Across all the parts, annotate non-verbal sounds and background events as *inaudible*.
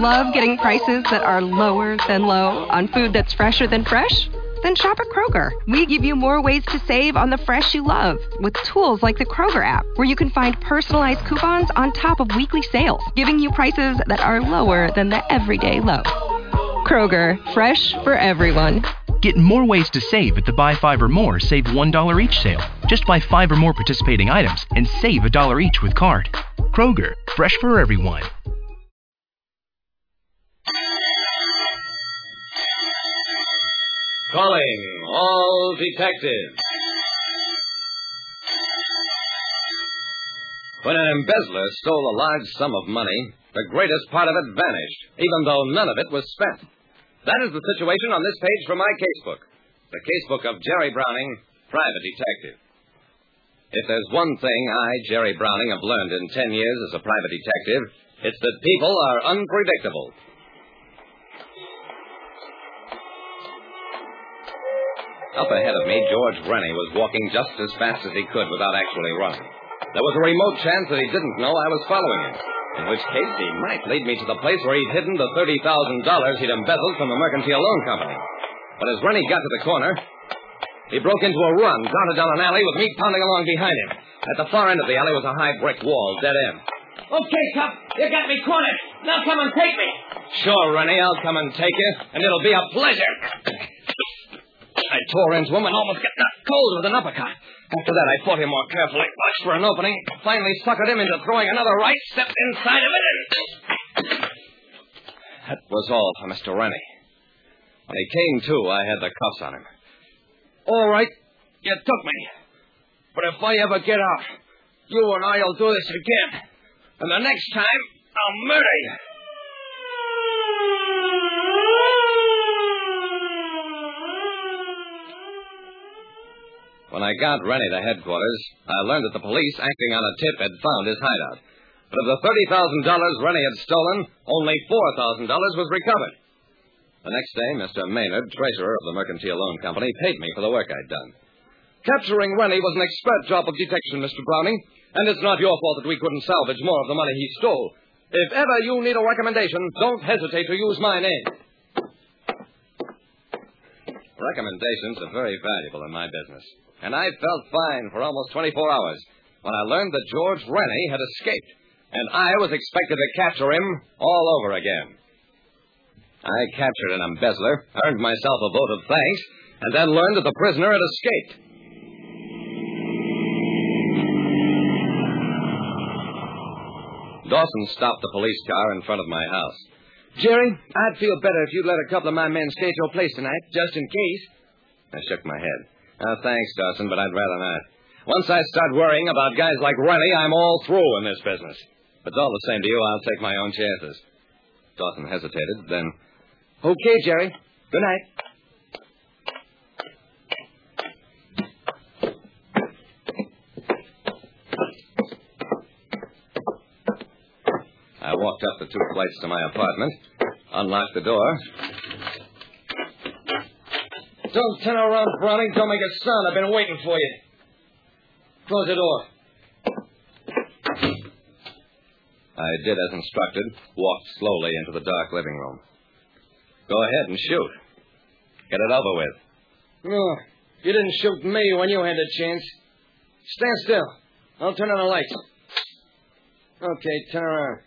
Love getting prices that are lower than low on food that's fresher than fresh? Then shop at Kroger. We give you more ways to save on the fresh you love with tools like the Kroger app, where you can find personalized coupons on top of weekly sales, giving you prices that are lower than the everyday low. Kroger, fresh for everyone. Get more ways to save at the Buy Five or More Save $1 each sale. Just buy five or more participating items and save a dollar each with card. Kroger, fresh for everyone. Calling all detectives. When an embezzler stole a large sum of money, the greatest part of it vanished, even though none of it was spent. That is the situation on this page from my casebook. The casebook of Jerry Browning, private detective. If there's one thing I, Jerry Browning, have learned in ten years as a private detective, it's that people are unpredictable. Up ahead of me, George Rennie was walking just as fast as he could without actually running. There was a remote chance that he didn't know I was following him, in which case he might lead me to the place where he'd hidden the $30,000 he'd embezzled from the Mercantile Loan Company. But as Rennie got to the corner, he broke into a run, darted down an alley with me pounding along behind him. At the far end of the alley was a high brick wall, dead end. Okay, cop, you got me cornered. Now come and take me. Sure, Rennie, I'll come and take you, and it'll be a pleasure. I tore into him and almost got knocked cold with an uppercut. After that, I fought him more carefully, watched for an opening, finally suckered him into throwing another right, stepped inside of it, and. That was all for Mr. Rennie. When he came to, I had the cuffs on him. All right, you took me. But if I ever get out, you and I'll do this again. And the next time, I'll murder you. When I got Rennie to headquarters, I learned that the police, acting on a tip, had found his hideout. But of the $30,000 Rennie had stolen, only $4,000 was recovered. The next day, Mr. Maynard, treasurer of the Mercantile Loan Company, paid me for the work I'd done. Capturing Rennie was an expert job of detection, Mr. Browning, and it's not your fault that we couldn't salvage more of the money he stole. If ever you need a recommendation, don't hesitate to use my name. Recommendations are very valuable in my business, and I felt fine for almost 24 hours when I learned that George Rennie had escaped, and I was expected to capture him all over again. I captured an embezzler, earned myself a vote of thanks, and then learned that the prisoner had escaped. Dawson stopped the police car in front of my house. Jerry, I'd feel better if you'd let a couple of my men stay at your place tonight, just in case. I shook my head. Oh, thanks, Dawson, but I'd rather not. Once I start worrying about guys like Rennie, I'm all through in this business. If it's all the same to you, I'll take my own chances. Dawson hesitated, then. Okay, Jerry. Good night. Walked up the two flights to my apartment, unlocked the door. Don't turn around, Browning. Don't make a sound. I've been waiting for you. Close the door. I did as instructed, walked slowly into the dark living room. Go ahead and shoot. Get it over with. No, you didn't shoot me when you had the chance. Stand still. I'll turn on the lights. Okay, turn around.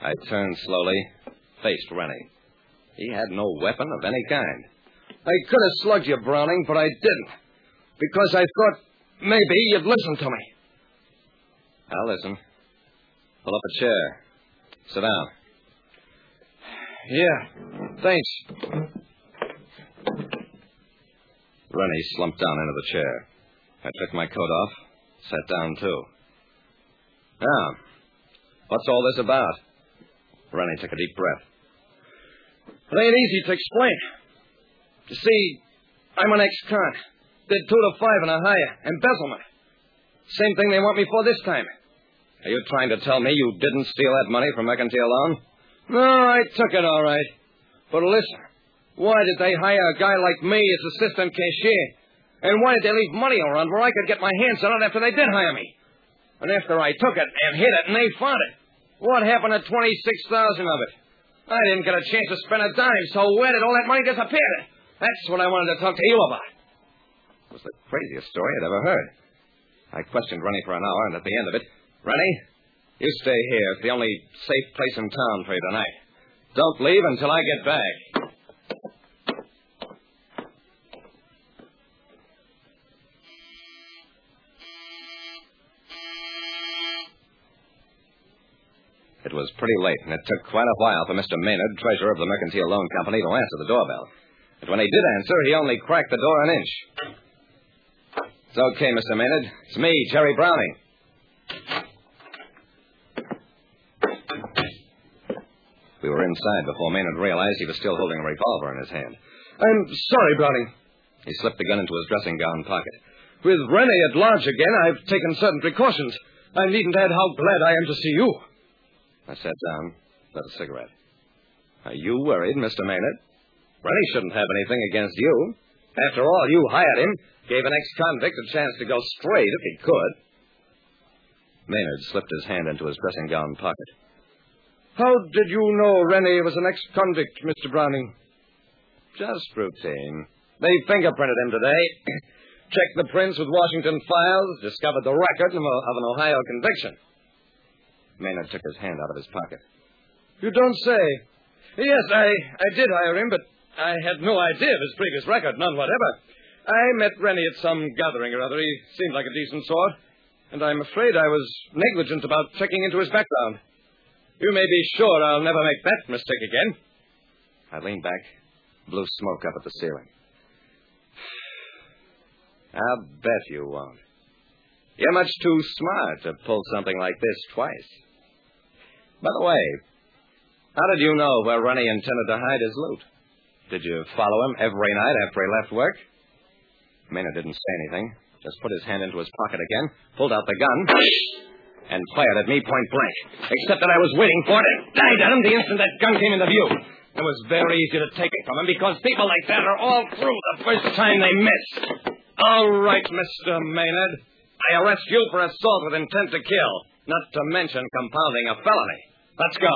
I turned slowly, faced Rennie. He had no weapon of any kind. I could have slugged you, Browning, but I didn't. Because I thought maybe you'd listen to me. I'll listen. Pull up a chair. Sit down. Yeah, thanks. Rennie slumped down into the chair. I took my coat off, sat down too. Now, what's all this about? Rennie took a deep breath. It ain't easy to explain. You see, I'm an ex-con. Did two to five and a higher. Embezzlement. Same thing they want me for this time. Are you trying to tell me you didn't steal that money from Mercantile Loan? No, I took it all right. But listen, why did they hire a guy like me as assistant cashier? And why did they leave money around where I could get my hands on it after they did hire me? And after I took it and hid it and they found it, what happened to 26000 of it? I didn't get a chance to spend a dime, so where did all that money disappear? That's what I wanted to talk to you about. It was the craziest story I'd ever heard. I questioned Rennie for an hour, and at the end of it, Rennie, you stay here. It's the only safe place in town for you tonight. Don't leave until I get back. It was pretty late, and it took quite a while for Mr. Maynard, treasurer of the Mercantile Loan Company, to answer the doorbell. But when he did answer, he only cracked the door an inch. It's okay, Mr. Maynard. It's me, Jerry Browning. We were inside before Maynard realized he was still holding a revolver in his hand. I'm sorry, Browning. He slipped the gun into his dressing gown pocket. With Rennie at large again, I've taken certain precautions. I needn't add how glad I am to see you. I sat down, lit a cigarette. Are you worried, Mr. Maynard? Rennie shouldn't have anything against you. After all, you hired him, gave an ex-convict a chance to go straight if he could. Maynard slipped his hand into his dressing gown pocket. How did you know Rennie was an ex-convict, Mr. Browning? Just routine. They fingerprinted him today. *clears throat* Checked the prints with Washington files, discovered the record of an Ohio conviction. Maynard took his hand out of his pocket. You don't say. Yes, I, I did hire him, but I had no idea of his previous record, none whatever. I met Rennie at some gathering or other. He seemed like a decent sort, and I'm afraid I was negligent about checking into his background. You may be sure I'll never make that mistake again. I leaned back, blew smoke up at the ceiling. I'll bet you won't. You're much too smart to pull something like this twice. By the way, how did you know where Rennie intended to hide his loot? Did you follow him every night after he left work? Maynard didn't say anything, just put his hand into his pocket again, pulled out the gun, and fired at me point blank. Except that I was waiting for it and died at him the instant that gun came into view. It was very easy to take it from him because people like that are all through the first time they miss. All right, Mr. Maynard. I arrest you for assault with intent to kill, not to mention compounding a felony. Let's go.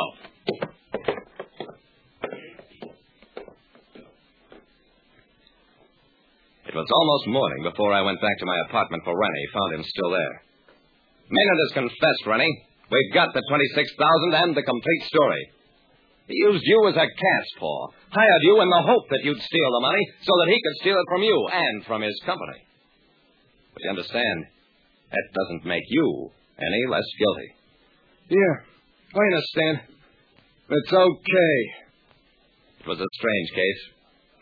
It was almost morning before I went back to my apartment for Rennie, found him still there. Maynard has confessed, Rennie. We've got the 26000 and the complete story. He used you as a cat's paw, hired you in the hope that you'd steal the money so that he could steal it from you and from his company. But you understand, that doesn't make you any less guilty. Yeah, I understand. It's okay. It was a strange case,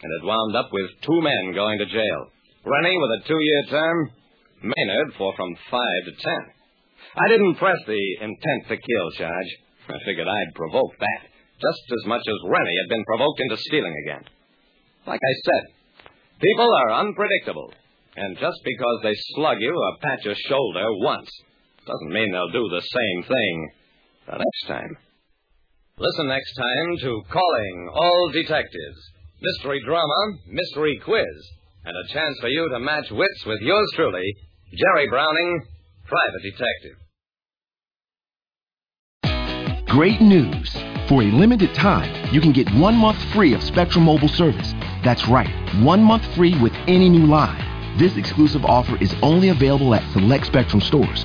and it wound up with two men going to jail. Rennie with a two-year term, Maynard for from five to ten. I didn't press the intent to kill charge. I figured I'd provoke that, just as much as Rennie had been provoked into stealing again. Like I said, people are unpredictable, and just because they slug you or pat your shoulder once doesn't mean they'll do the same thing the next time. Listen next time to Calling All Detectives. Mystery drama, mystery quiz, and a chance for you to match wits with yours truly, Jerry Browning, private detective. Great news! For a limited time, you can get one month free of Spectrum Mobile service. That's right, one month free with any new line. This exclusive offer is only available at select Spectrum stores,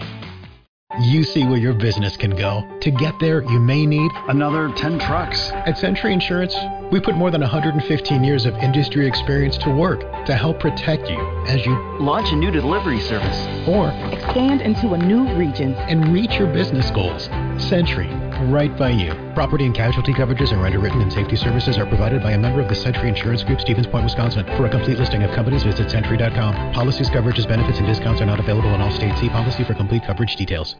You see where your business can go. To get there, you may need another 10 trucks. At Sentry Insurance, we put more than 115 years of industry experience to work to help protect you as you launch a new delivery service or expand into a new region and reach your business goals. Sentry, right by you. Property and casualty coverages are underwritten and safety services are provided by a member of the Sentry Insurance Group, Stevens Point, Wisconsin. For a complete listing of companies, visit sentry.com. Policies, coverages, benefits, and discounts are not available in all states. See policy for complete coverage details.